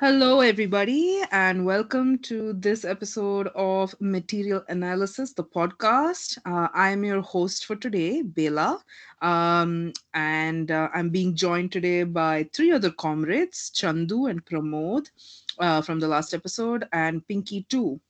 Hello, everybody, and welcome to this episode of Material Analysis, the podcast. Uh, I'm your host for today, Bela, um, and uh, I'm being joined today by three other comrades, Chandu and Pramod uh, from the last episode, and Pinky too.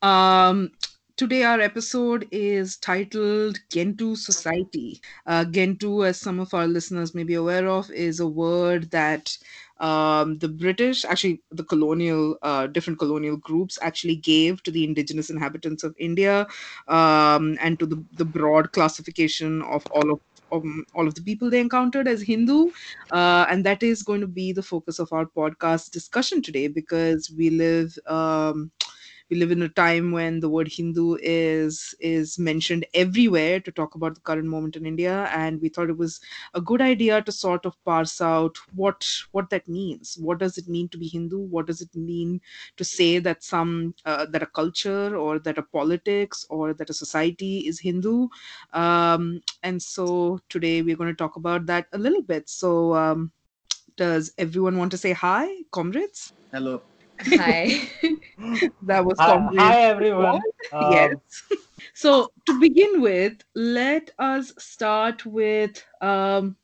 Um, today our episode is titled Gentoo Society. Uh, Gentoo, as some of our listeners may be aware of, is a word that um, the British, actually the colonial, uh, different colonial groups actually gave to the indigenous inhabitants of India um, and to the, the broad classification of all of all of the people they encountered as Hindu. Uh, and that is going to be the focus of our podcast discussion today because we live. Um, we live in a time when the word hindu is is mentioned everywhere to talk about the current moment in india. And we thought it was a good idea to sort of parse out what what that means. What does it mean to be hindu? What does it mean to say that some uh, that a culture or that a politics or that a society is hindu? Um, and so today we're going to talk about that a little bit. So um, does everyone want to say hi comrades? Hello Hi. that was Hi, comrade hi everyone. Um, yes. So to begin with, let us start with um,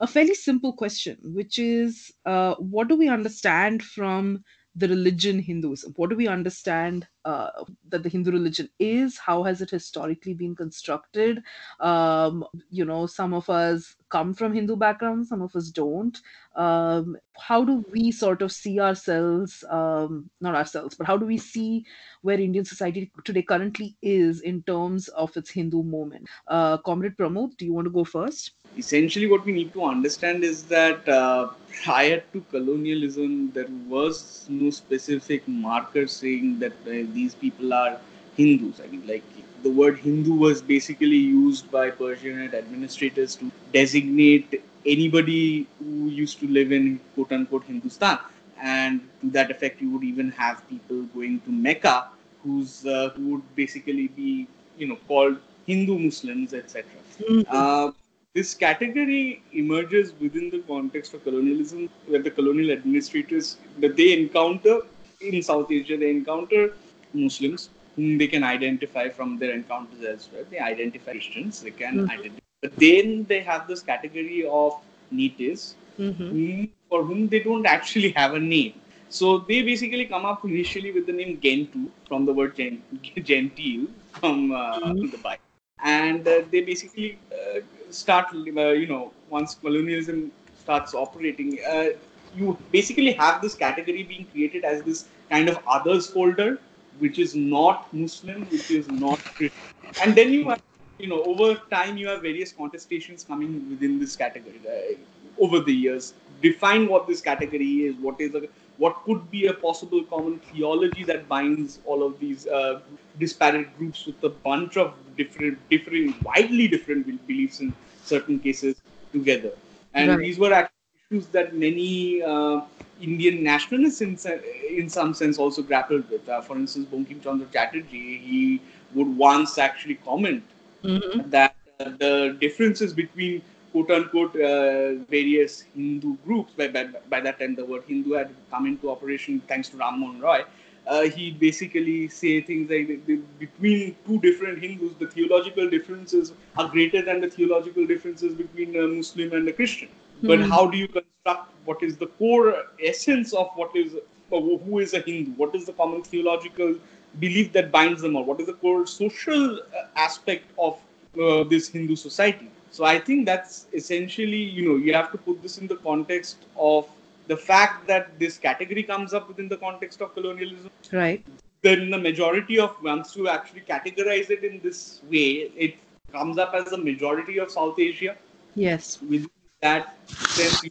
a fairly simple question, which is uh, what do we understand from the religion Hinduism? What do we understand uh, that the Hindu religion is? How has it historically been constructed? Um, you know, some of us come from Hindu backgrounds, some of us don't. Um, how do we sort of see ourselves, um, not ourselves, but how do we see where Indian society today currently is in terms of its Hindu moment? Uh, Comrade Pramod, do you want to go first? Essentially, what we need to understand is that uh, prior to colonialism, there was no specific marker saying that these people are Hindus. I mean, like the word Hindu was basically used by Persian administrators to designate anybody who used to live in quote unquote Hindustan. And to that effect, you would even have people going to Mecca who's uh, who would basically be you know called Hindu Muslims, etc. Mm-hmm. Uh, this category emerges within the context of colonialism, where the colonial administrators that they encounter in South Asia, they encounter Muslims whom they can identify from their encounters elsewhere. They identify Christians, they can Mhm. identify. But then they have this category of natives Mm-hmm. whom, for whom they don't actually have a name. So they basically come up initially with the name Gentoo from the word gen- gentile from uh, Mhm. the Bible, and uh, they basically uh, start, uh, you know, once colonialism starts operating, uh, you basically have this category being created as this kind of others folder, which is not Muslim, which is not Christian, and then you have, you know, over time you have various contestations coming within this category. Uh, over the years, define what this category is, what is a what could be a possible common theology that binds all of these uh, disparate groups with a bunch of different, differing, widely different beliefs in certain cases together. And Right. these were actually issues that many uh, Indian nationalists, in, in some sense, also grappled with. Uh, for instance, Bankim Chandra Chatterjee, he would once actually comment Mm-hmm. that uh, the differences between quote unquote uh, various Hindu groups, by, by, by that time the word Hindu had come into operation thanks to Ram Mohan Roy, uh, he basically say things like between two different Hindus, the theological differences are greater than the theological differences between a Muslim and a Christian. But Hmm. how do you construct what is the core essence of what is uh, who is a Hindu? What is the common theological belief that binds them all? What is the core social uh, aspect of uh, this Hindu society? So I think that's essentially, you know, you have to put this in the context of the fact that this category comes up within the context of colonialism. Right. Then the majority of once you actually categorize it in this way, it comes up as the majority of South Asia. Yes. Within that sense, you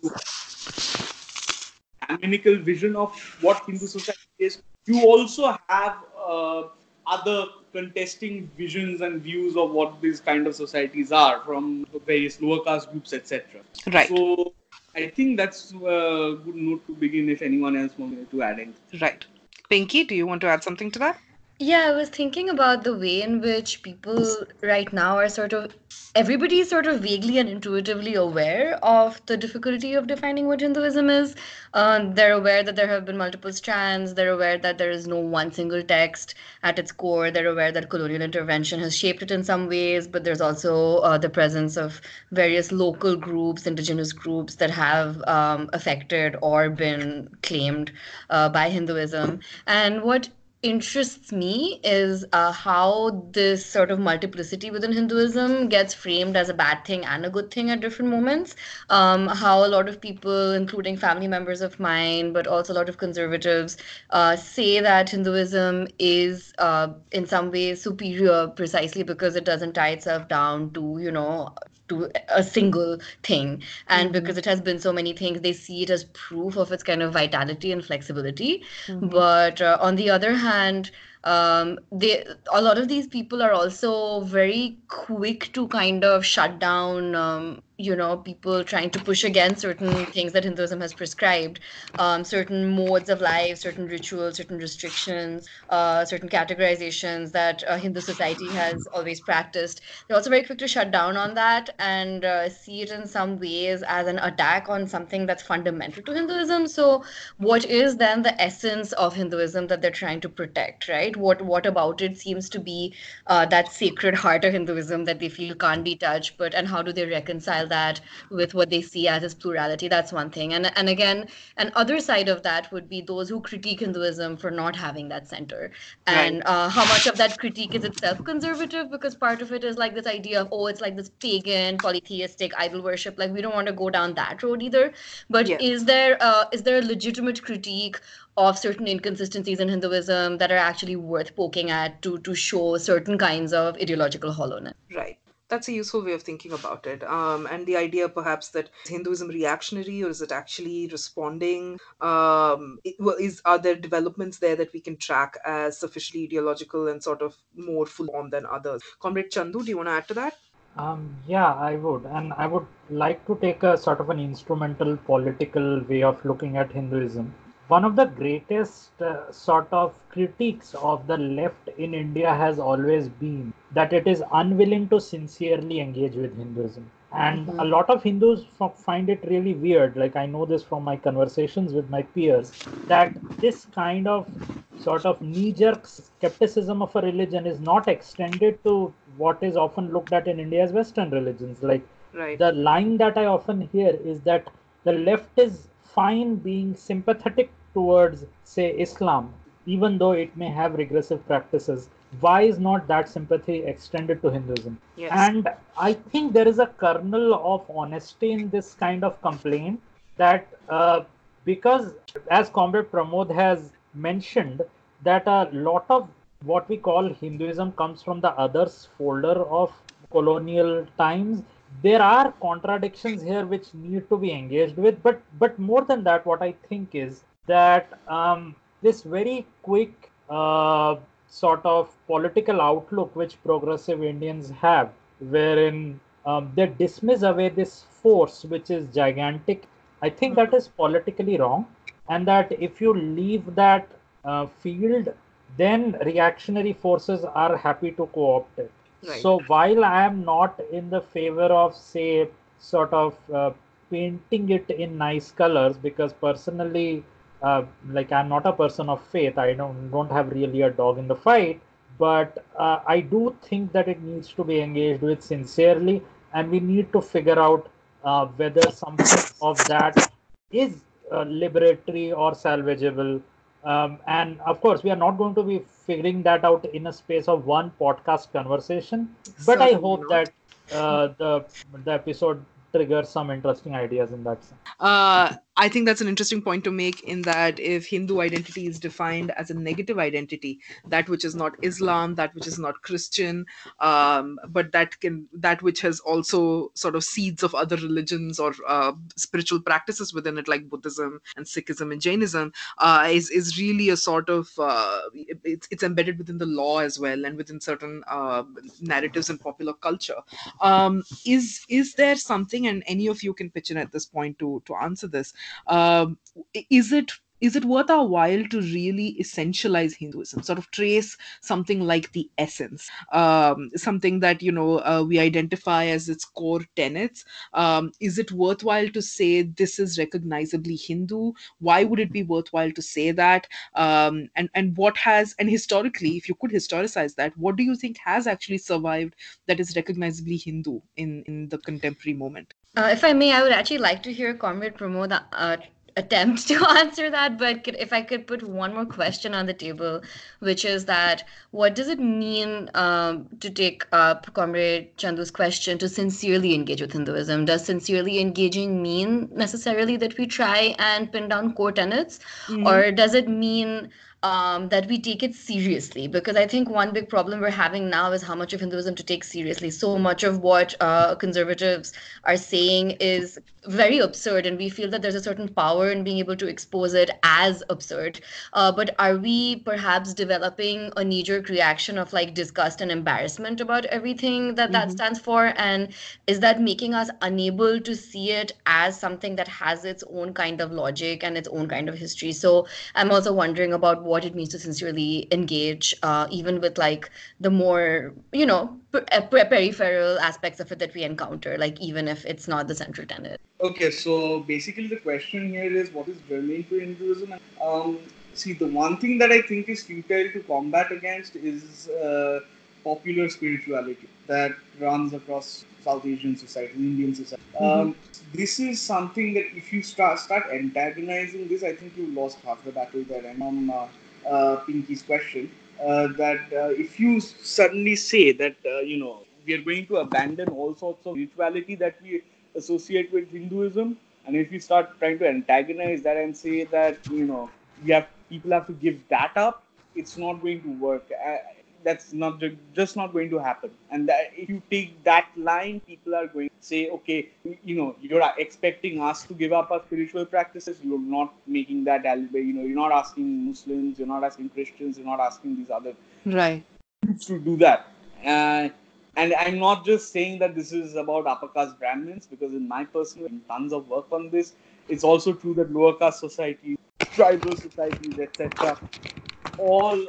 aminical vision of what Hindu society is. You also have uh, other contesting visions and views of what these kind of societies are from various lower caste groups, etc. Right. So I think that's a good note to begin if anyone else wants to add anything. Right. Pinky, do you want to add something to that? Yeah, I was thinking about the way in which people right now are sort of everybody is sort of vaguely and intuitively aware of the difficulty of defining what Hinduism is. Um, they're aware that there have been multiple strands. They're aware that there is no one single text at its core. They're aware that colonial intervention has shaped it in some ways, but there's also uh, the presence of various local groups, indigenous groups that have um, affected or been claimed uh, by Hinduism. And what interests me is uh, how this sort of multiplicity within Hinduism gets framed as a bad thing and a good thing at different moments. Um, how a lot of people, including family members of mine, but also a lot of conservatives, uh, say that Hinduism is uh, in some ways superior precisely because it doesn't tie itself down to, you know, to a single thing and mm-hmm. because it has been so many things they see it as proof of its kind of vitality and flexibility mm-hmm. but uh, on the other hand um, they a lot of these people are also very quick to kind of shut down um, you know people trying to push against certain things that hinduism has prescribed. Um, certain modes of life certain rituals certain restrictions uh, certain categorizations that uh, hindu society has always practiced. They're also very quick to shut down on that and uh, see it in some ways as an attack on something that's fundamental to hinduism. So what is then the essence of hinduism that they're trying to protect right? What what about it seems to be uh, that sacred heart of hinduism that they feel can't be touched but and how do they reconcile that with what they see as its plurality that's one thing and and again an other side of that would be those who critique hinduism for not having that center and right. uh, how much of that critique is itself conservative because part of it is like this idea of oh it's like this pagan polytheistic idol worship like we don't want to go down that road either but yeah. is there uh, is there a legitimate critique of certain inconsistencies in Hinduism that are actually worth poking at to to show certain kinds of ideological hollowness. Right that's a useful way of thinking about it. Um, and the idea perhaps that Hinduism reactionary or is it actually responding? Um, it, well, is are there developments there that we can track as sufficiently ideological and sort of more full on than others? Comrade Chandu, do you want to add to that? Um, yeah, I would, and I would like to take a sort of an instrumental political way of looking at Hinduism one of the greatest uh, sort of critiques of the left in India has always been that it is unwilling to sincerely engage with Hinduism. And mm-hmm. a lot of Hindus f- find it really weird. Like, I know this from my conversations with my peers that this kind of sort of knee jerk skepticism of a religion is not extended to what is often looked at in India as Western religions. Like, right. the line that I often hear is that the left is fine being sympathetic towards, say, Islam, even though it may have regressive practices, why is not that sympathy extended to Hinduism? Yes. And I think there is a kernel of honesty in this kind of complaint that uh, because, as Comrade Pramod has mentioned, that a lot of what we call Hinduism comes from the others folder of colonial times. There are contradictions here which need to be engaged with, but but more than that, what I think is that um, this very quick uh, sort of political outlook which progressive Indians have, wherein um, they dismiss away this force which is gigantic. I think that is politically wrong, and that if you leave that uh, field, then reactionary forces are happy to co opt it. Right. So while I am not in the favor of, say, sort of uh, painting it in nice colors, because personally, uh, like I'm not a person of faith. I don't don't have really a dog in the fight, but uh, I do think that it needs to be engaged with sincerely, and we need to figure out uh, whether something of that is uh, liberatory or salvageable. Um, and of course, we are not going to be figuring that out in a space of one podcast conversation. But Certainly I hope not. that uh, the the episode triggers some interesting ideas in that sense. I think that's an interesting point to make in that if Hindu identity is defined as a negative identity, that which is not Islam, that which is not Christian, um, but that can that which has also sort of seeds of other religions or uh, spiritual practices within it, like Buddhism and Sikhism and Jainism, uh, is is really a sort of uh, it's it's embedded within the law as well and within certain uh, narratives and popular culture. Um, is is there something, and any of you can pitch in at this point to to answer this? Um, is it is it worth our while to really essentialize Hinduism, sort of trace something like the essence, um, something that you know uh, we identify as its core tenets? Um, is it worthwhile to say this is recognizably Hindu? Why would it be worthwhile to say that? Um, and and what has and historically, if you could historicize that, what do you think has actually survived that is recognizably Hindu in in the contemporary moment? Uh, if I may, I would actually like to hear Comrade Pramod uh, attempt to answer that but could, if i could put one more question on the table which is that what does it mean um, to take up comrade chandu's question to sincerely engage with hinduism does sincerely engaging mean necessarily that we try and pin down core tenets mm-hmm. or does it mean um, that we take it seriously because I think one big problem we're having now is how much of Hinduism to take seriously. So much of what uh, conservatives are saying is very absurd, and we feel that there's a certain power in being able to expose it as absurd. Uh, but are we perhaps developing a knee jerk reaction of like disgust and embarrassment about everything that that mm-hmm. stands for? And is that making us unable to see it as something that has its own kind of logic and its own kind of history? So I'm also wondering about what it means to sincerely engage, uh, even with like the more, you know, uh, peripheral aspects of it that we encounter, like even if it's not the central tenet. Okay, so basically the question here is what is germane to Hinduism? Um, see, the one thing that I think is futile to combat against is uh, popular spirituality that runs across South Asian society, Indian society. Mm-hmm. Um, this is something that if you start start antagonizing this, I think you lost half the battle there. And um, uh, uh, Pinky's question uh, that uh, if you suddenly say that you know we are going to abandon all sorts of spirituality that we associate with Hinduism, and if you start trying to antagonize that and say that you know we have people have to give that up, it's not going to work that's not just not going to happen. And that if you take that line people are going to say okay you know you're expecting us to give up our spiritual practices. You're not making that you know you're not asking muslims you're not asking christians you're not asking these other right. to do that. Uh, and i'm not just saying that this is about upper caste brahmins because in my personal tons of work on this it's also true that lower caste societies tribal societies etc all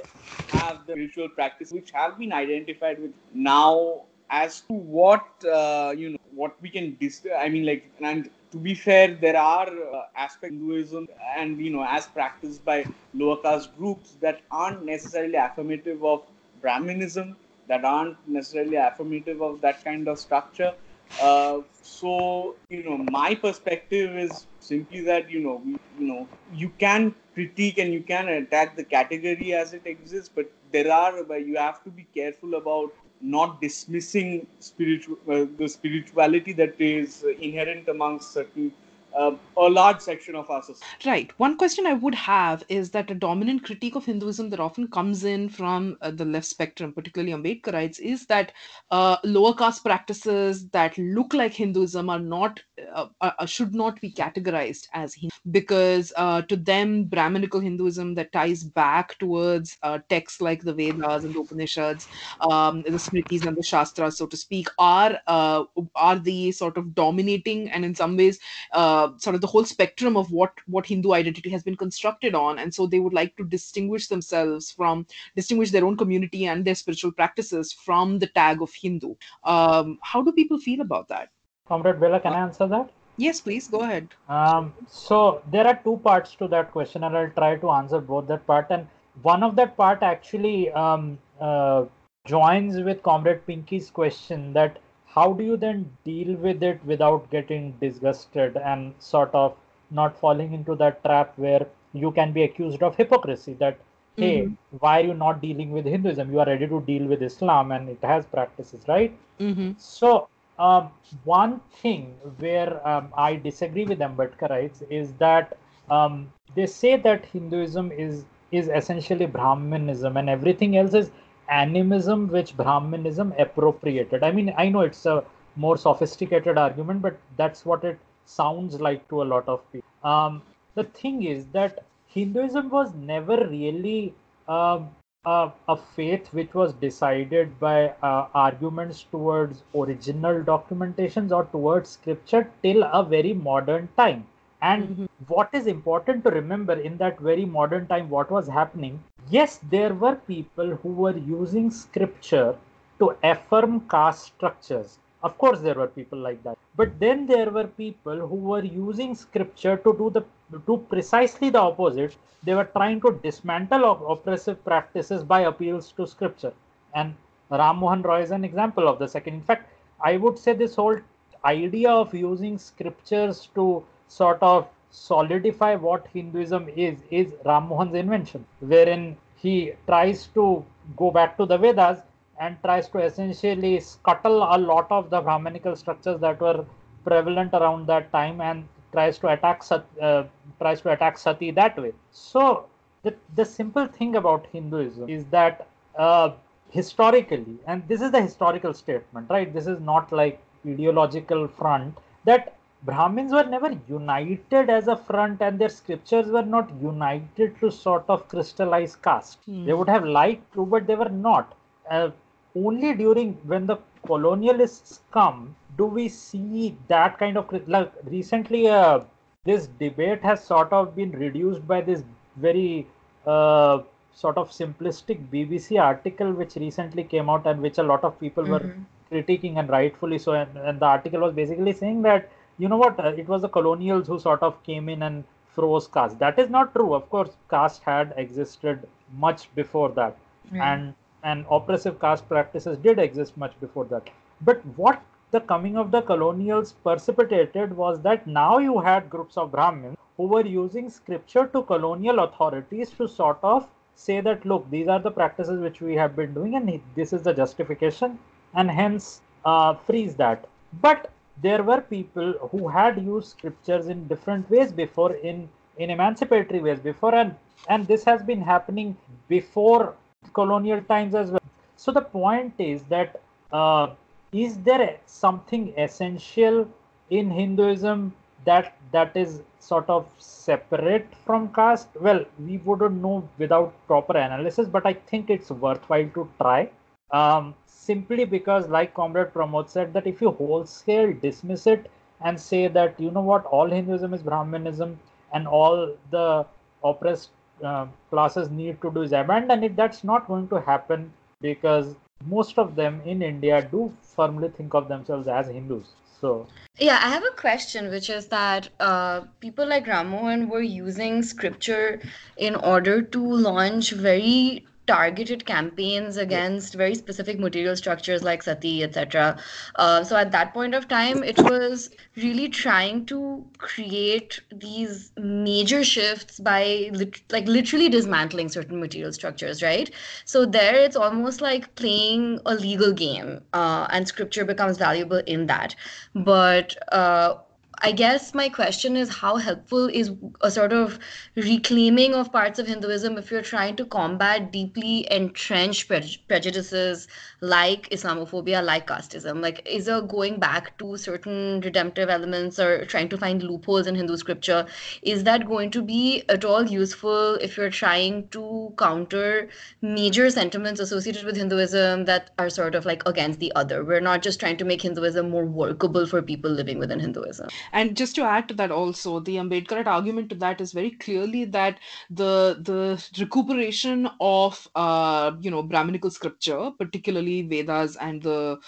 have the spiritual practice which have been identified with now as to what uh, you know what we can dis- i mean like and to be fair there are uh, aspects of hinduism and you know as practiced by lower caste groups that aren't necessarily affirmative of brahminism that aren't necessarily affirmative of that kind of structure. Uh, so you know my perspective is simply that you know we, you know you can critique and you can attack the category as it exists but there are but you have to be careful about not dismissing spiritual uh, the spirituality that is inherent amongst certain uh, a large section of our society. Right. One question I would have is that a dominant critique of Hinduism that often comes in from uh, the left spectrum, particularly Ambedkarites, is that uh, lower caste practices that look like Hinduism are not uh, uh, uh, should not be categorized as Hindu because to them Brahminical Hinduism that ties back towards texts like the Vedas and the Upanishads, um, the Smritis and the Shastras, so to speak, are are the sort of dominating and in some ways. Uh, uh, sort of the whole spectrum of what what Hindu identity has been constructed on, and so they would like to distinguish themselves from distinguish their own community and their spiritual practices from the tag of Hindu. Um, how do people feel about that? Comrade Bela, can I answer that? Yes, please go ahead. Um, so there are two parts to that question, and I'll try to answer both that part. And one of that part actually um, uh, joins with Comrade Pinky's question that how do you then deal with it without getting disgusted and sort of not falling into that trap where you can be accused of hypocrisy that hey mm-hmm. why are you not dealing with hinduism you are ready to deal with islam and it has practices right mm-hmm. so um, one thing where um, i disagree with ambedkarites is that um, they say that hinduism is is essentially brahmanism and everything else is animism which Brahmanism appropriated. I mean, I know it's a more sophisticated argument, but that's what it sounds like to a lot of people. Um, the thing is that Hinduism was never really uh, a, a, faith which was decided by uh, arguments towards original documentations or towards scripture till a very modern time. And mm-hmm. what is important to remember in that very modern time, what was happening? Yes, there were people who were using scripture to affirm caste structures. Of course, there were people like that. But then there were people who were using scripture to do the do precisely the opposite. They were trying to dismantle oppressive practices by appeals to scripture. And Ram Mohan Roy is an example of the second. In fact, I would say this whole idea of using scriptures to sort of solidify what Hinduism is is Ram Mohan's invention, wherein he tries to go back to the Vedas and tries to essentially scuttle a lot of the Brahmanical structures that were prevalent around that time and tries to attack uh, tries to attack Sati that way. So the, the simple thing about Hinduism is that uh, historically, and this is the historical statement, right? This is not like ideological front that Brahmins were never united as a front and their scriptures were not united to sort of crystallize caste. Hmm. They would have liked to, but they were not. Uh, only during when the colonialists come do we see that kind of like recently uh, this debate has sort of been reduced by this very uh, sort of simplistic bbc article which recently came out and which a lot of people mm-hmm. were critiquing and rightfully so and, and, the article was basically saying that you know what? Uh, it was the colonials who sort of came in and froze caste. That is not true. Of course caste had existed much before that. And and oppressive caste practices did exist much before that. But what the coming of the colonials precipitated was that now you had groups of Brahmins who were using scripture to colonial authorities to sort of say that look these are the practices which we have been doing and this is the justification and hence uh, freeze that. But there were people who had used scriptures in different ways before in in emancipatory ways before and and this has been happening before colonial times as well. So the point is that uh, is there something essential in Hinduism that that is sort of separate from caste? Well, we wouldn't know without proper analysis, but I think it's worthwhile to try. Um, simply because, like Comrade Pramod said, that if you wholesale dismiss it and say that you know what, all Hinduism is Brahmanism and all the oppressed uh, classes need to do is abandon it that's not going to happen because most of them in india do firmly think of themselves as hindus. So yeah i have a question which is that uh, people like Mohan were using scripture in order to launch very targeted campaigns against very specific material structures like sati etc uh, so at that point of time it was really trying to create these major shifts by lit- like literally dismantling certain material structures right? So there it's almost like playing a legal game uh, and scripture becomes valuable in that. But uh, I guess my question is how helpful is a sort of reclaiming of parts of Hinduism if you're trying to combat deeply entrenched pre- prejudices like Islamophobia, like casteism? Like, is there going back to certain redemptive elements or trying to find loopholes in Hindu scripture? Is that going to be at all useful if you're trying to counter major sentiments associated with Hinduism that are sort of like against the other? We're not just trying to make Hinduism more workable for people living within Hinduism. And just to add to that, also the Ambedkarite argument to that is very clearly that the the recuperation of uh, you know Brahminical scripture, particularly Vedas and the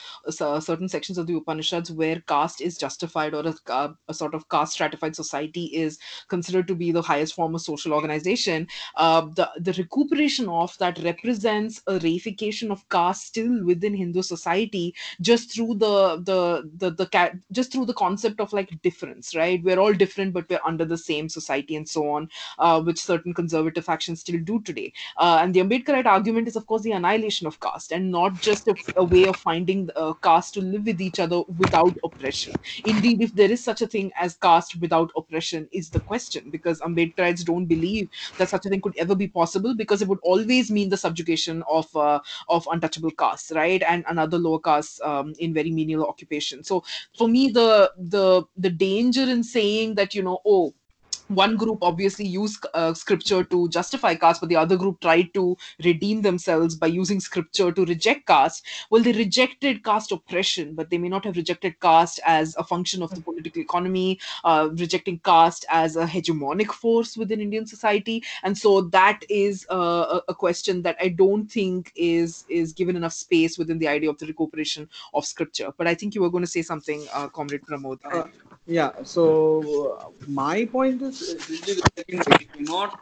uh, certain sections of the Upanishads where caste is justified or a, a, sort of caste stratified society is considered to be the highest form of social organization. Uh, the the recuperation of that represents a reification of caste still within Hindu society just through the the the, the just through the concept of like difference, right? We're all different, but we're under the same society and so on, uh, which certain conservative factions still do today. Uh, and the Ambedkarite argument is, of course, the annihilation of caste and not just a, a way of finding uh, caste to live with each other without oppression. Indeed, if there is such a thing as caste without oppression, is the question, because Ambedkarites don't believe that such a thing could ever be possible because it would always mean the subjugation of uh, of untouchable castes, right, and another lower castes um, in very menial occupation. So for me, the the the danger in saying that you know oh one group obviously used uh, scripture to justify caste, but the other group tried to redeem themselves by using scripture to reject caste. Well, they rejected caste oppression, but they may not have rejected caste as a function of the political economy, uh, rejecting caste as a hegemonic force within Indian society. And so that is uh, a, question that I don't think is is given enough space within the idea of the recuperation of scripture. But I think you were going to say something, uh, Comrade Pramod. Uh, yeah. So uh, my point is, is we cannot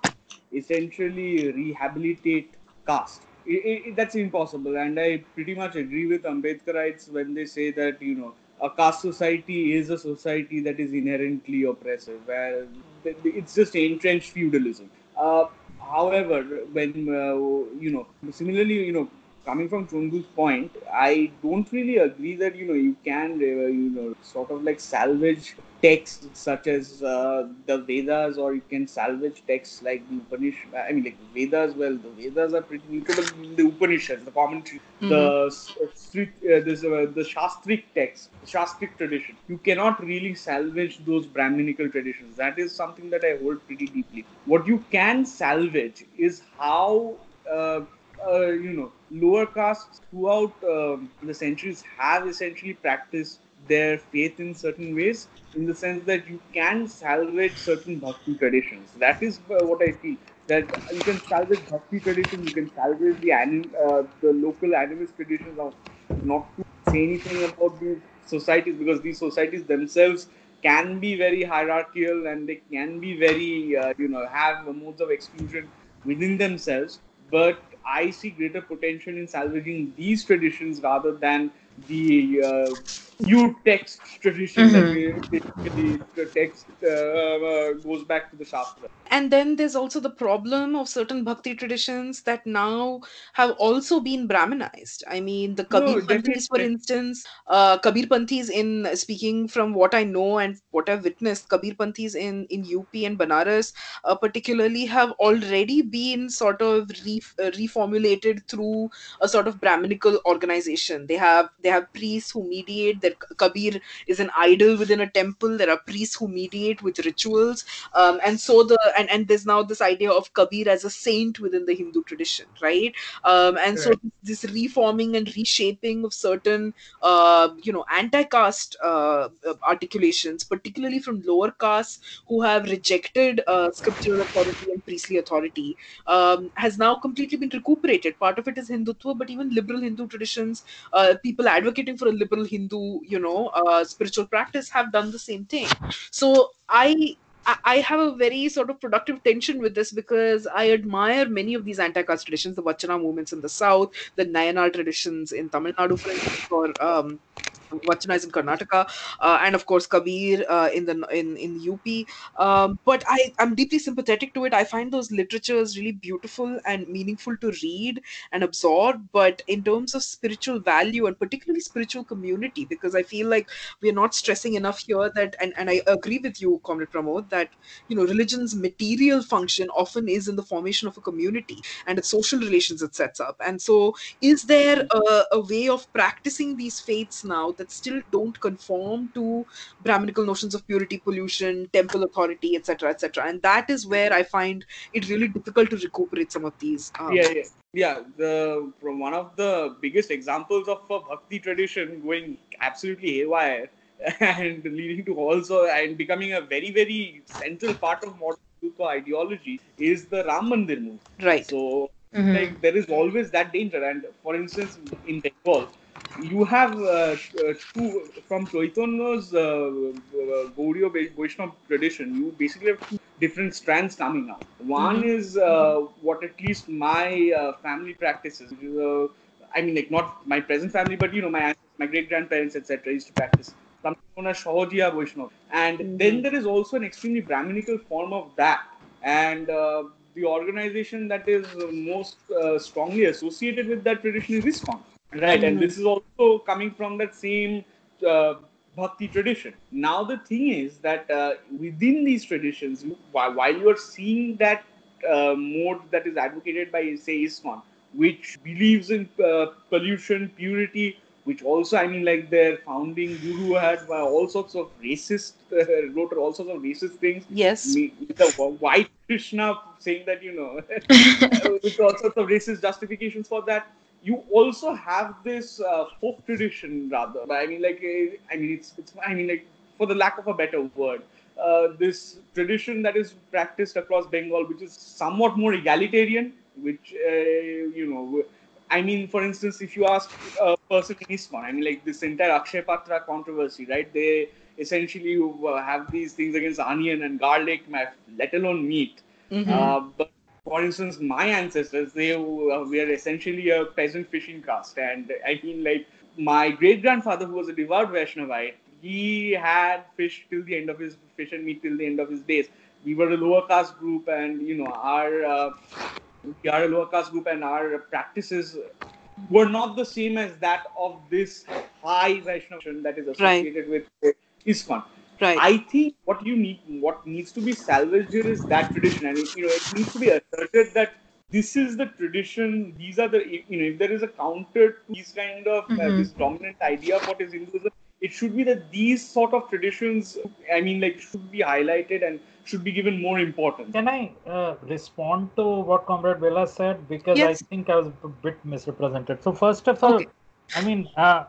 essentially rehabilitate caste. It, it, that's impossible, and I pretty much agree with Ambedkarites when they say that you know a caste society is a society that is inherently oppressive, where it's just entrenched feudalism. Uh, however, when uh, you know, similarly, you know, coming from Chondu's point, I don't really agree that you know you can uh, you know sort of like salvage texts such as uh, the Vedas, or you can salvage texts like the Upanishad. I mean, like Vedas. Well, the Vedas are pretty neutral. The Upanishads, the commentary, mm-hmm. the uh, this, uh, the Shastric text, Shastric tradition. You cannot really salvage those Brahminical traditions. That is something that I hold pretty deeply. What you can salvage is how. Uh, uh, you know, lower castes throughout um, the centuries have essentially practiced their faith in certain ways, in the sense that you can salvage certain bhakti traditions. That is uh, what I feel. That you can salvage bhakti traditions, you can salvage the anim- uh, the local animist traditions of not to say anything about these societies because these societies themselves can be very hierarchical and they can be very uh, you know have modes of exclusion within themselves but I see greater potential in salvaging these traditions rather than the uh, new text tradition mm-hmm. that we, the text uh, uh, goes back to the Shastra. And then there's also the problem of certain bhakti traditions that now have also been Brahminized. I mean, the Kabir no, Panthis, for instance, uh, Kabir Panthis, in speaking from what I know and what I've witnessed, Kabir Panthis in, in UP and Banaras, uh, particularly, have already been sort of re- uh, reformulated through a sort of Brahminical organization. They have they have priests who mediate. That Kabir is an idol within a temple. There are priests who mediate with rituals, um, and so the and and there's now this idea of Kabir as a saint within the Hindu tradition, right? Um, and right. so this reforming and reshaping of certain, uh, you know, anti-caste uh, articulations, particularly from lower castes who have rejected uh, scriptural authority and priestly authority, um, has now completely been recuperated. Part of it is Hindutva, but even liberal Hindu traditions, uh, people advocating for a liberal Hindu, you know, uh, spiritual practice have done the same thing. So I I have a very sort of productive tension with this because I admire many of these anti-caste traditions, the Vachana movements in the south, the Nayanar traditions in Tamil Nadu, for instance, or um, Vachana in Karnataka, uh, and of course Kabir uh, in the in in UP. Um, but I I'm deeply sympathetic to it. I find those literatures really beautiful and meaningful to read and absorb. But in terms of spiritual value and particularly spiritual community, because I feel like we are not stressing enough here that, and and I agree with you, Comrade Pramod, that you know religion's material function often is in the formation of a community and its social relations it sets up. And so, is there a, a way of practicing these faiths now? That still don't conform to Brahminical notions of purity, pollution, temple authority, etc., etc. And that is where I find it really difficult to recuperate some of these. Um, yeah, yeah, yeah. The from one of the biggest examples of a bhakti tradition going absolutely haywire and leading to also and becoming a very very central part of modern ideology is the Ram Mandir movement. Right. So Mm-hmm. like there is always that danger and for instance in bengal you have uh, uh, two from Chaitanya's uh, uh, Gaudiya Vaishnava tradition. You basically have two different strands coming out. One mm-hmm. is uh, what at least my uh, family practices. Uh, I mean, like not my present family, but you know, my my great grandparents, etc., used to practice something known as Vaishnava. And mm-hmm. then there is also an extremely Brahminical form of that. And the organization that is most strongly associated with that tradition is ISKCON. Right, mm-hmm. and this is also coming from that same uh, bhakti tradition. Now, the thing is that uh, within these traditions, while, while you are seeing that uh, mode that is advocated by, say, ISKCON, which believes in uh, pollution, purity, which also, I mean, like their founding guru had uh, all sorts of racist, uh, wrote all sorts of racist things. Yes. The white Krishna saying that, you know, with all sorts of racist justifications for that. You also have this uh, folk tradition, rather. I mean, like, uh, I mean, it's, it's, I mean, like, for the lack of a better word, uh, this tradition that is practiced across Bengal, which is somewhat more egalitarian, which, uh, you know, I mean, for instance, if you ask a person in ISKCON, I mean, like this entire Akshay Patra controversy, right? They essentially uh, have these things against onion and garlic, let alone meat. Mhm. Uh, but for instance, my ancestors, they uh, were essentially a peasant fishing caste. And I mean, like, my great grandfather, who was a devout Vaishnavite, he had fish till the end of his fish and meat till the end of his days. We were a lower caste group, and you know, our uh, we are a lower caste group, and our practices were not the same as that of this high Vaishnavism that is associated with uh, ISKCON. Right. I think what you need, what needs to be salvaged here is that tradition, and you know, it needs to be asserted that this is the tradition. These are the, you know, if there is a counter to these kind of uh, Mhm. this dominant idea of what is Hinduism, it should be that these sort of traditions, I mean, like, should be highlighted and should be given more importance. Can I uh, respond to what Comrade Bela said? Because Yes. I think I was a bit misrepresented. So, first of all, Okay. I mean, uh,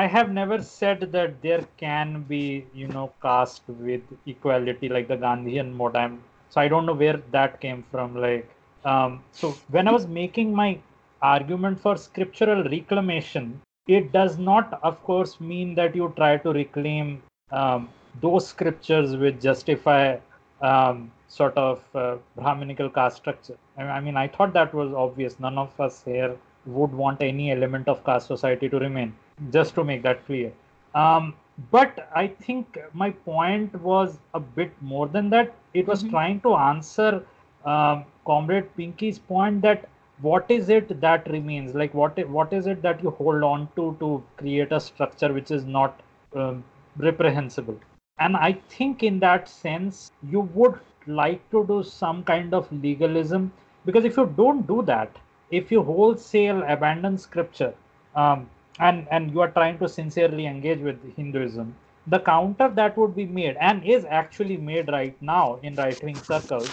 I have never said that there can be, you know, caste with equality like the Gandhian mode. I'm, so I don't know where that came from. Like, um, so when I was making my argument for scriptural reclamation, it does not, of course, mean that you try to reclaim um, those scriptures which justify um, sort of uh, Brahminical caste structure. I mean, I thought that was obvious. None of us here would want any element of caste society to remain, just to make that clear. Um, but I think my point was a bit more than that. It was Mhm. trying to answer um, Comrade Pinky's point that what is it that remains? Like, what what is it that you hold on to to create a structure which is not um, reprehensible? And I think in that sense, you would like to do some kind of legalism because if you don't do that, if you wholesale abandon scripture um, and and you are trying to sincerely engage with Hinduism, the counter that would be made and is actually made right now in right wing circles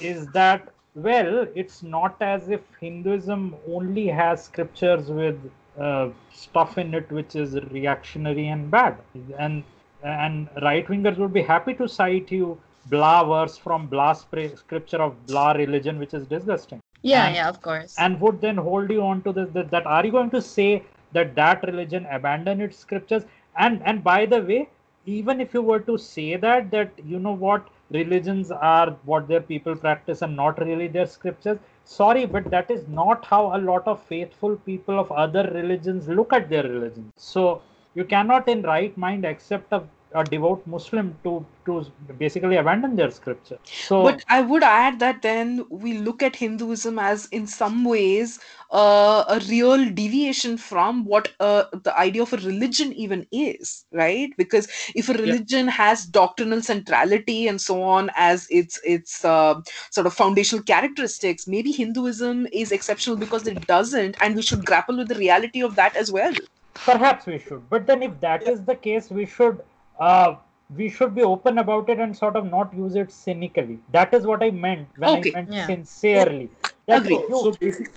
is that well, it's not as if Hinduism only has scriptures with uh, stuff in it which is reactionary and bad, and and right wingers would be happy to cite you blah verse from blah scripture of blah religion which is disgusting. Yeah, And- yeah, of course. and would then hold you on to this that, that are you going to say that that religion abandoned its scriptures. And and by the way even if you were to say that that you know what religions are what their people practice and not really their scriptures sorry but that is not how a lot of faithful people of other religions look at their religion. So you cannot in right mind accept a, a devout muslim to to basically abandon their scripture so But I would add that then we look at Hinduism as, in some ways, uh, a real deviation from what uh, the idea of a religion even is, right? Because if a religion has doctrinal centrality and so on as its its uh, sort of foundational characteristics, maybe Hinduism is exceptional because it doesn't, and we should grapple with the reality of that as well. Perhaps we should, but then if that is the case, we should uh, we should be open about it and sort of not use it cynically. That is what I meant when Okay. I meant Yeah. sincerely. That Agreed. you- So basically,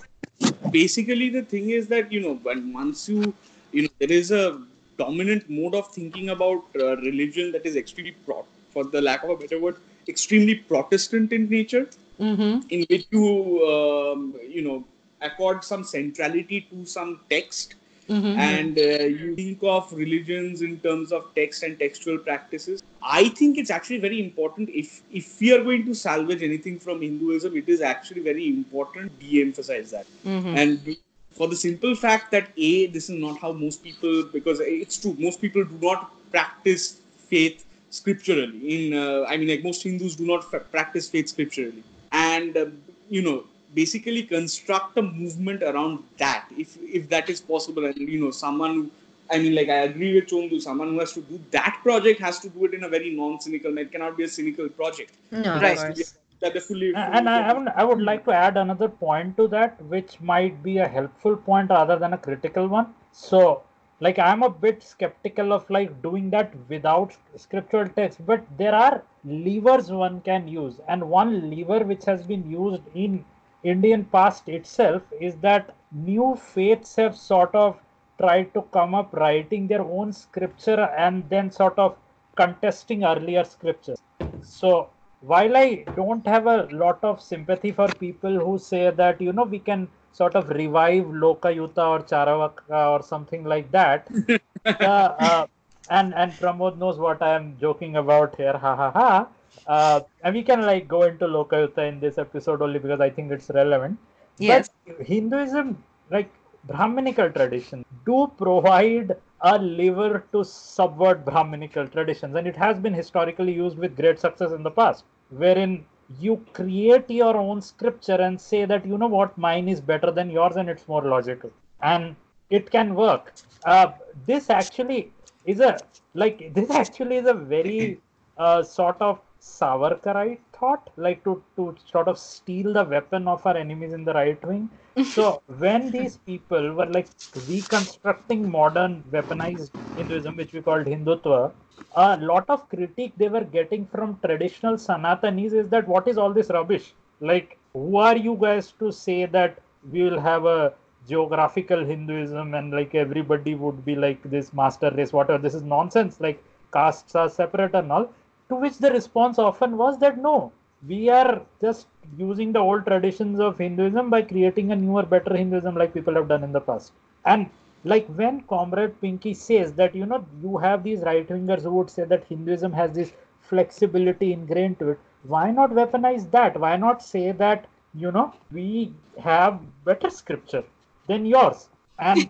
basically, the thing is that you know, when once you, you know, there is a dominant mode of thinking about uh, religion that is extremely, pro- for the lack of a better word, extremely Protestant in nature, Mm-hmm. in which you, um, you know, accord some centrality to some text Mm-hmm. and uh, you think of religions in terms of text and textual practices. I think it's actually very important. If if we are going to salvage anything from hinduism it is actually very important de-emphasize that. Mm-hmm. and for the simple fact that a this is not how most people because it's true most people do not practice faith scripturally. In uh, i mean like most hindus do not fa- practice faith scripturally. And uh, you know basically construct a movement around that if if that is possible and you know someone who- I mean, like I agree with Chondu. Someone who has to do that project has to do it in a very non-cynical. manner. It cannot be a cynical project. No, Right. course. That they fully. and I, I, would, I would like to add another point to that, which might be a helpful point rather than a critical one. So, like i'm a bit skeptical of like doing that without scriptural text but there are levers one can use and one lever which has been used in indian past itself is that new faiths have sort of tried to come up writing their own scripture and then sort of contesting earlier scriptures so while i don't have a lot of sympathy for people who say that you know we can sort of revive Lokayata or Charvaka or something like that. uh, uh, and and Pramod knows what I am joking about here. Ha ha ha. Uh, and we can like go into Lokayata in this episode only because I think it's relevant. Yes. But Hinduism, like Brahminical tradition, do provide a lever to subvert Brahminical traditions, and it has been historically used with great success in the past, wherein you create your own scripture and say that you know what mine is better than yours and it's more logical and it can work uh, this actually is a like this actually is a very uh, sort of Savarkarite thought, like to, to sort of steal the weapon of our enemies in the right wing. So when these people were like reconstructing modern weaponized Hinduism, which we called Hindutva, a lot of critique they were getting from traditional Sanatanis is that what is all this rubbish? Like, who are you guys to say that we will have a geographical Hinduism and like everybody would be like this master race, whatever? This is nonsense. Like, castes are separate and all. To which the response often was that no, we are just using the old traditions of Hinduism by creating a newer, better Hinduism like people have done in the past. And like when comrade pinky says that you know you have these right wingers who would say that hinduism has this flexibility ingrained to it why not weaponize that why not say that you know we have better scripture than yours and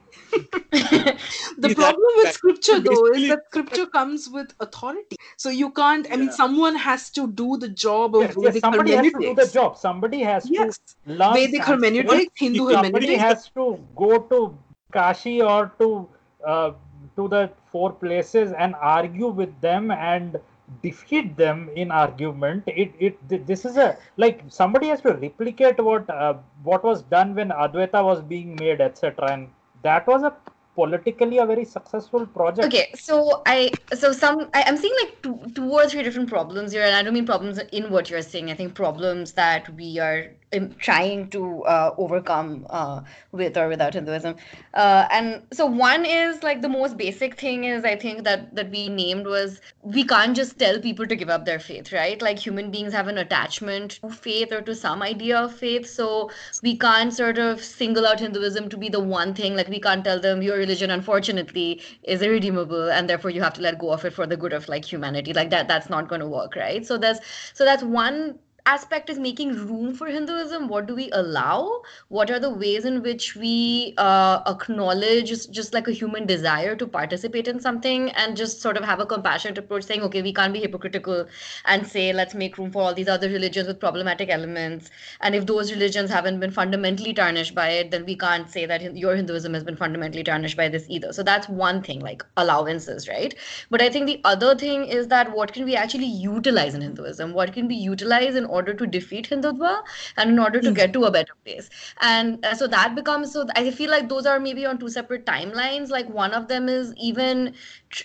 the problem with scripture though is that scripture comes with authority so you can't i mean someone has to do the job of yes, yes, Vedic somebody has to do the job somebody has Yes. to learn Vedic hermeneutics, Hindu somebody hermeneutics. has to go to Kashi or to uh, to the four places and argue with them and defeat them in argument. It it this is a like somebody has to replicate what uh, what was done when Advaita was being made, etc. And that was a politically a very successful project. Okay, so I so some I, I'm seeing like two two or three different problems here, and I don't mean problems in what you're saying. I think problems that we are trying to uh, overcome uh, with or without Hinduism. Uh, and so one is like the most basic thing is I think that that we named was we can't just tell people to give up their faith, right? Like human beings have an attachment to faith or to some idea of faith, so we can't sort of single out Hinduism to be the one thing. Like we can't tell them your religion, unfortunately, is irredeemable, and therefore you have to let go of it for the good of like humanity. Like that, that's not going to work, right? So that's so that's one aspect is making room for Hinduism. What do we allow? What are the ways in which we uh, acknowledge just, just like a human desire to participate in something and just sort of have a compassionate approach, saying, okay, we can't be hypocritical and say, let's make room for all these other religions with problematic elements. And if those religions haven't been fundamentally tarnished by it, then we can't say that your Hinduism has been fundamentally tarnished by this either. So that's one thing, like allowances, right? But I think the other thing is that what can we actually utilize in Hinduism? What can be utilized in order to defeat Hindutva and in order to get to a better place? And uh, so that becomes so I feel like those are maybe on two separate timelines. Like one of them is even,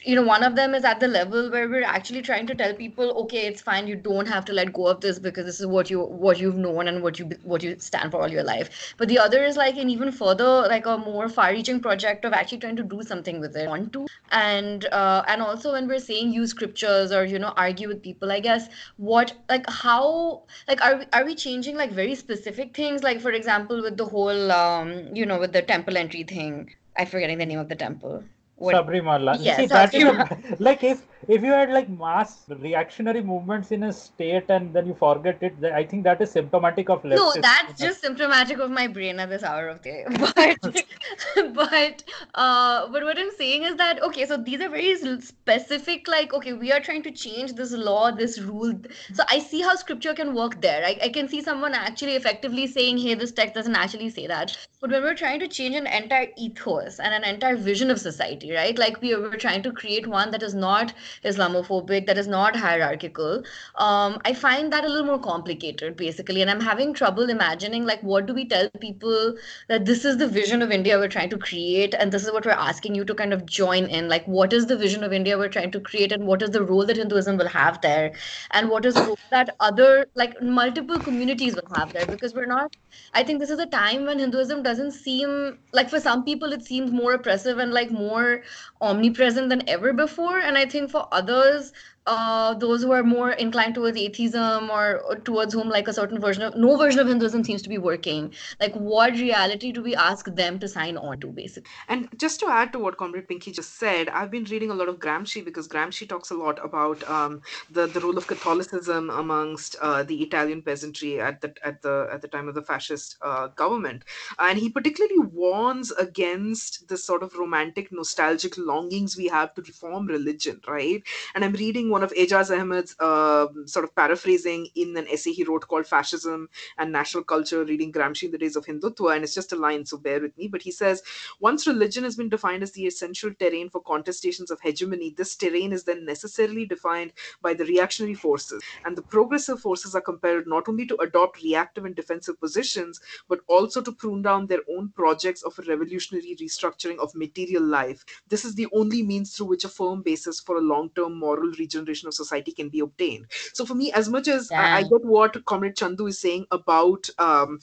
you know, one of them is at the level where we're actually trying to tell people, okay, it's fine, you don't have to let go of this because this is what you what you've known and what you what you stand for all your life. But the other is like an even further, like a more far-reaching project of actually trying to do something with it. Want to and uh, and also when we're saying use scriptures or you know argue with people i guess what like how like are we, are we changing like very specific things? Like for example with the whole um you know with the temple entry thing. I'm forgetting the name of the temple what Sabarimala. Yes, See, that is a- Sabarimala. like if if you had like mass reactionary movements in a state and then you forget it, I think that is symptomatic of No, leftist- that's just symptomatic of my brain at this hour of day. But, but, uh, but what I'm saying is that okay, so these are very specific. Like, okay, we are trying to change this law, this rule. So I see how scripture can work there. I, I can see someone actually effectively saying, "Hey, this text doesn't actually say that." But when we're trying to change an entire ethos and an entire vision of society, right? Like we we're trying to create one that is not Islamophobic, that is not hierarchical. Um, I find that a little more complicated, basically, and I'm having trouble imagining like what do we tell people that this is the vision of India we're trying to create, and this is what we're asking you to kind of join in. Like, what is the vision of India we're trying to create, and what is the role that Hinduism will have there, and what is the role that other like multiple communities will have there? Because we're not. I think this is a time when Hinduism doesn't seem like for some people it seems more oppressive and like more omnipresent than ever before, and I think for others uh, those who are more inclined towards atheism or, towards whom like a certain version of no version of Hinduism seems to be working. Like, what reality do we ask them to sign on to, basically? And just to add to what Comrade Pinky just said, I've been reading a lot of Gramsci because Gramsci talks a lot about um, the the role of Catholicism amongst uh, the Italian peasantry at the at the at the time of the fascist uh, government, and he particularly warns against the sort of romantic, nostalgic longings we have to reform religion, right? And I'm reading one of Aijaz Ahmad's uh, sort of paraphrasing in an essay he wrote called Fascism and National Culture, reading Gramsci in the days of Hindutva. And it's just a line, so bear with me. But he says, once religion has been defined as the essential terrain for contestations of hegemony, this terrain is then necessarily defined by the reactionary forces. And the progressive forces are compelled not only to adopt reactive and defensive positions, but also to prune down their own projects of a revolutionary restructuring of material life. This is the only means through which a firm basis for a long term moral regeneration of society can be obtained. So for me, as much as I, I, get what Comrade Chandu is saying about, um,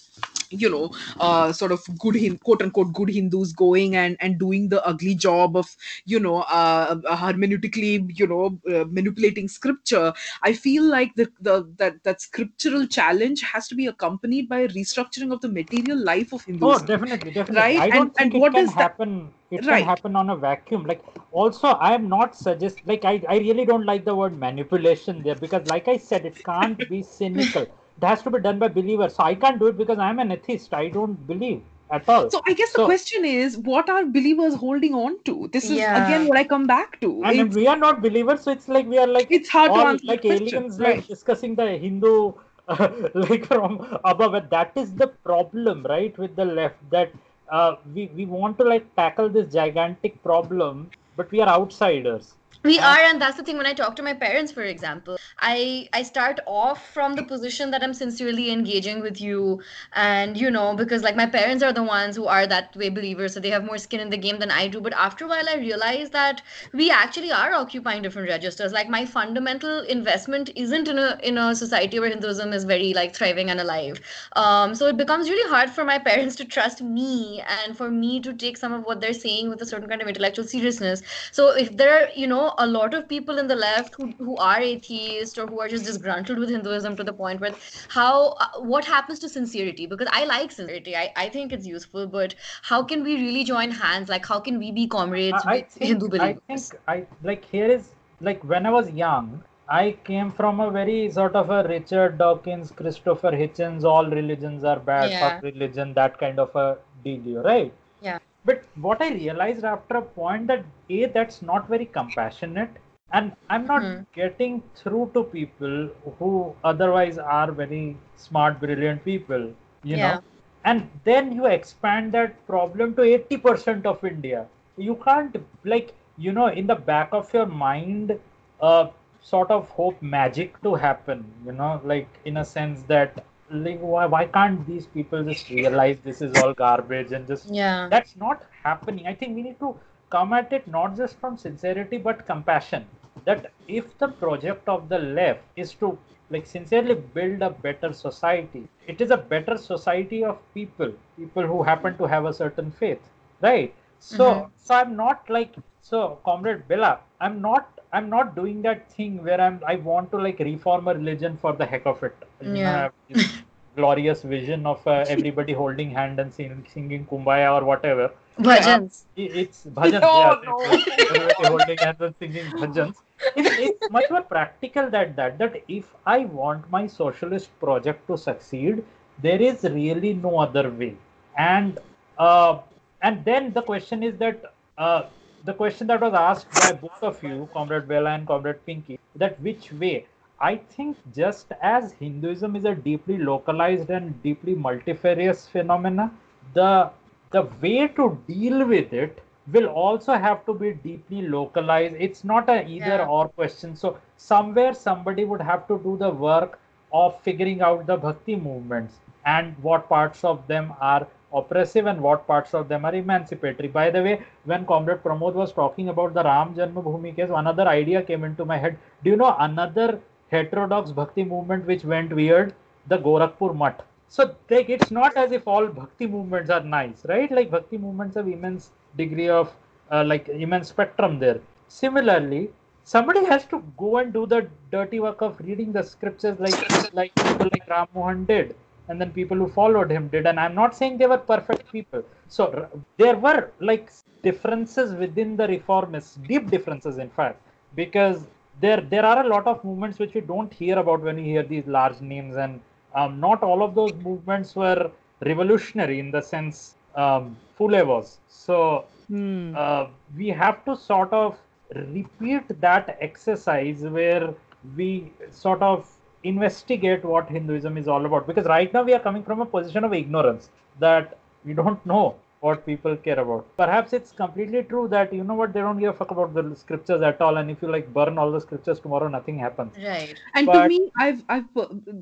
you know, uh, sort of good, quote unquote, good Hindus going and, and doing the ugly job of, you know, uh, uh, hermeneutically, you know, uh, manipulating scripture, I feel like the, the that, that scriptural challenge has to be accompanied by a restructuring of the material life of Hindus. Oh, definitely, definitely. Right? I don't and, think and what can happen. That? it right. can happen on a vacuum like also i am not suggest like I, I really don't like the word manipulation there because like i said it can't be cynical it has to be done by believers. So i can't do it because i'm an atheist. I don't believe at all. So i guess so, the question is what are believers holding on to? This is yeah. again what i come back to. And we are not believers so it's like we are like it's hard all, to answer like aliens right. like discussing the hindu uh, like from above. That is the problem right with the left that uh, we, we want to like tackle this gigantic problem, but we are outsiders we are and that's the thing when i talk to my parents for example i i start off from the position that i'm sincerely engaging with you. And you know because like my parents are the ones who are that way believers so they have more skin in the game than i do. But after a while i realize that we actually are occupying different registers. Like my fundamental investment isn't in a in a society where hinduism is very like thriving and alive. Um, so it becomes really hard for my parents to trust me and for me to take some of what they're saying with a certain kind of intellectual seriousness. So if there are you know a lot of people in the left who, who are atheist or who are just disgruntled with Hinduism to the point where how uh, what happens to sincerity? Because I like sincerity, I, I think it's useful, but how can we really join hands? Like how can we be comrades I, with think, Hindu believers? I think I like here is like when I was young, I came from a very sort of a Richard Dawkins, Christopher Hitchens, all religions are bad, yeah. fuck religion, that kind of a deal, right? Yeah what i realized after a point that a that's not very compassionate and i'm not mm-hmm. getting through to people who otherwise are very smart brilliant people you yeah. know and then you expand that problem to 80% of india you can't like you know in the back of your mind uh sort of hope magic to happen you know like in a sense that like why, why can't these people just realize this is all garbage and just yeah. that's not happening. I think we need to come at it not just from sincerity but compassion. That if the project of the left is to like sincerely build a better society it is a better society of people people who happen to have a certain faith right? So mm-hmm. so i'm not like so comrade Bela i'm not i'm not doing that thing where i'm i want to like reform a religion for the heck of it. Yeah. You know, glorious vision of uh, everybody holding hand and sing, singing kumbaya or whatever. Bhajans. Uh, it's bhajans no, yeah no. everybody holding hands and singing bhajans. It's, it's much more practical than that that if i want my socialist project to succeed there is really no other way. And uh, and then the question is that uh, the question that was asked by both of you, Comrade Bela and Comrade Pinky, that which way? I think just as Hinduism is a deeply localized and deeply multifarious phenomena, the the way to deal with it will also have to be deeply localized. It's not an either Yeah. or question. So somewhere somebody would have to do the work of figuring out the bhakti movements and what parts of them are oppressive and what parts of them are emancipatory. By the way, when Comrade Pramod was talking about the Ram Janmabhoomi case, another idea came into my head. Do you know another heterodox bhakti movement which went weird? The Gorakhpur Mutt. So like it's not as if all bhakti movements are nice, right? Like bhakti movements have immense degree of uh, like immense spectrum there. Similarly, somebody has to go and do the dirty work of reading the scriptures like like like Ram Mohan did and then people who followed him did. And i'm not saying they were perfect people. So there were like differences within the reformists deep differences in fact because there there are a lot of movements which we don't hear about when we hear these large names. And um, not all of those movements were revolutionary in the sense um, Phule was. So Hmm. uh, we have to sort of repeat that exercise where we sort of investigate what Hinduism is all about. Because right now we are coming from a position of ignorance that we don't know what people care about. Perhaps it's completely true that you know what they don't give a fuck about the scriptures at all, and if you like burn all the scriptures tomorrow, nothing happens. Right. and to me i've i've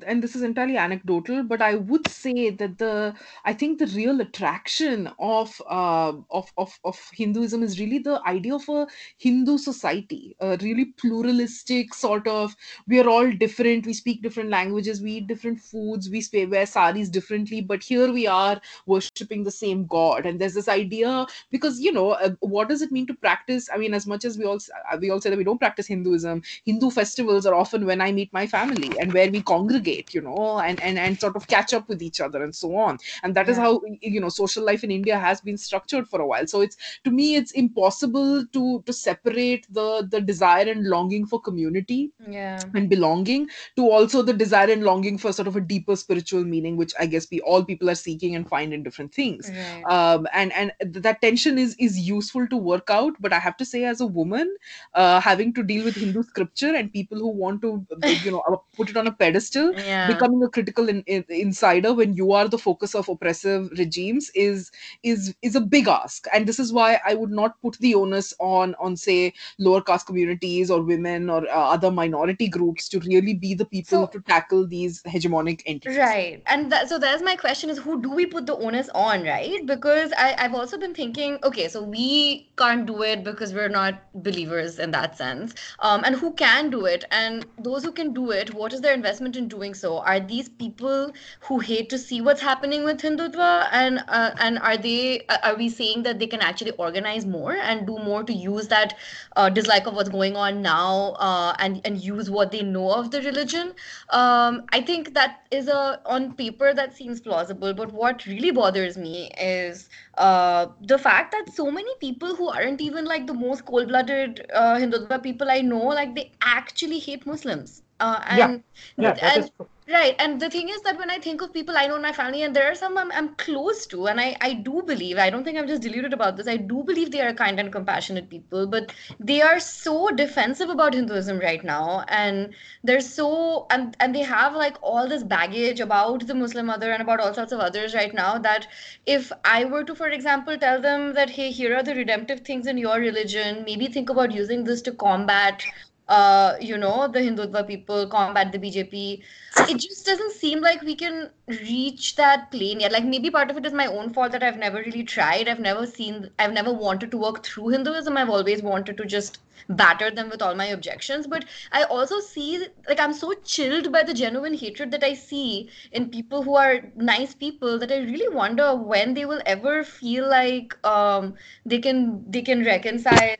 and this is entirely anecdotal but i would say that the i think the real attraction of uh, of, of of hinduism is really the idea of a hindu society a really pluralistic sort of we are all different we speak different languages we eat different foods we wear saris differently but here we are worshipping the same god and there's this idea because you know uh, what does it mean to practice i mean as much as we all uh, we all say that we don't practice hinduism hindu festivals are often when i meet my family and where we congregate you know and and, and sort of catch up with each other and so on and that is Yeah. how you know social life in india has been structured for a while so it's to me it's impossible to to separate the the desire and longing for community Yeah. and belonging to also the desire and longing for sort of a deeper spiritual meaning which i guess we all people are seeking and find in different things Right. Um, and and th- that tension is is useful to work out but i have to say as a woman uh, having to deal with hindu scripture and people who want to uh, you know uh, put it on a pedestal yeah. becoming a critical in, in, insider when you are the focus of oppressive regimes is is is a big ask and this is why i would not put the onus on on say lower caste communities or women or uh, other minority groups to really be the people So- to tackle these hegemonic entities Right. And that, so there's my question is who do we put the onus on, right? Because I, I've also been thinking, okay, so we can't do it because we're not believers in that sense. Um, and who can do it? And those who can do it, what is their investment in doing so? Are these people who hate to see what's happening with Hindutva? And uh, and are they uh, are we saying that they can actually organize more and do more to use that uh, dislike of what's going on now uh, and and use what they know of the religion? um, I think that is a on paper that seems plausible, but what really bothers me is uh, the fact that so many people who aren't even like the most cold-blooded uh, Hindutva people I know, like they actually hate Muslims. Uh, Yeah. and Yeah, that and is true. Right. And the thing is that when I think of people I know in my family, and there are some I'm, I'm close to, and I, I do believe, I don't think I'm just deluded about this, I do believe they are kind and compassionate people, but they are so defensive about Hinduism right now. And they're so, and, and they have like all this baggage about the Muslim mother and about all sorts of others right now that if I were to, for example, tell them that, hey, here are the redemptive things in your religion, maybe think about using this to combat uh, you know, the Hindutva people combat the BJP. It just doesn't seem like we can reach that plane yet. Like maybe part of it is my own fault that I've never really tried. I've never seen, I've never wanted to work through Hinduism. I've always wanted to just batter them with all my objections. But I also see, like, I'm so chilled by the genuine hatred that I see in people who are nice people that I really wonder when they will ever feel like um, they can they can reconcile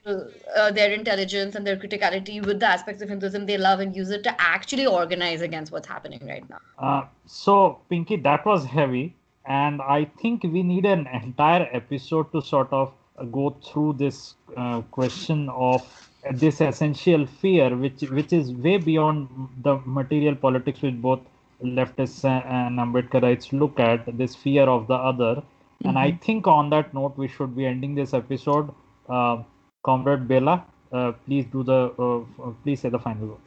uh, their intelligence and their criticality with the aspects of Hinduism they love and use it to actually organize against what's happening right now. Uh, so, Pinky, that was heavy, and I think we need an entire episode to sort of uh, go through this uh, question of this essential fear, which which is way beyond the material politics which both leftists and Ambedkarites look at. This fear of the other, and I think on that note we should be ending this episode. Uh, Comrade Bela, uh, please do the uh, please say the final word.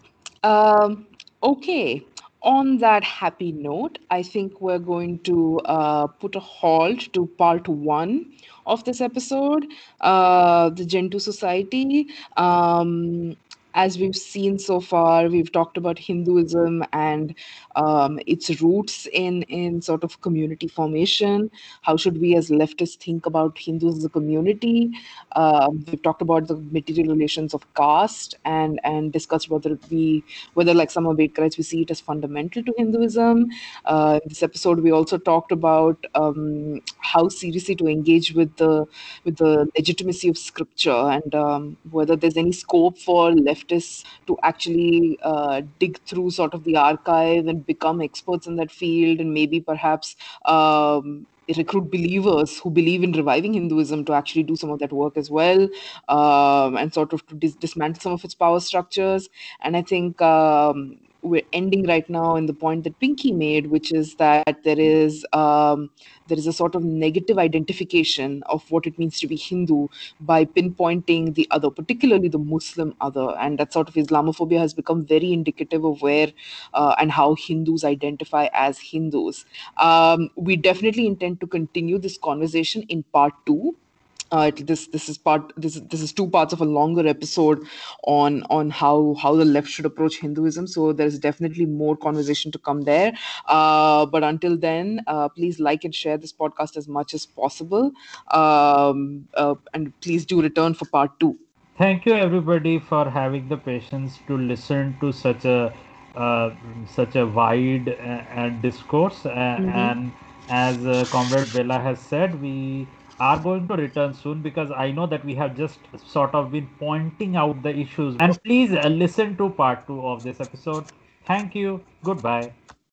Um, okay. on that happy note, I think we're going to uh, put a halt to part one of this episode, uh, the Gentoo Society. Um, as we've seen so far, we've talked about Hinduism and um, its roots in in sort of community formation. How should we as leftists think about Hindus as a community? Uh, we've talked about the material relations of caste and and discussed whether we whether like some of Ambedkarites we see it as fundamental to Hinduism. Uh, in this episode, we also talked about um, how seriously to engage with the with the legitimacy of scripture and um, whether there's any scope for leftists to actually uh, dig through sort of the archive and become experts in that field and maybe perhaps um, recruit believers who believe in reviving Hinduism to actually do some of that work as well, um, and sort of to dis- dismantle some of its power structures. And I think um, we're ending right now in the point that Pinky made, which is that there is um, there is a sort of negative identification of what it means to be Hindu by pinpointing the other, particularly the Muslim other, and that sort of Islamophobia has become very indicative of where uh, and how Hindus identify as Hindus. Um, we definitely intend to continue this conversation in part two uh, this this is part this this is two parts of a longer episode on on how how the left should approach Hinduism. So there's definitely more conversation to come there. Uh, but until then, uh, please like and share this podcast as much as possible, um, uh, and please do return for part two. Thank you everybody for having the patience to listen to such a uh, such a wide uh, discourse. Mm-hmm. And as Comrade Bela has said, we are going to return soon because I know that we have just sort of been pointing out the issues. And please uh, listen to part two of this episode. Thank you. Goodbye.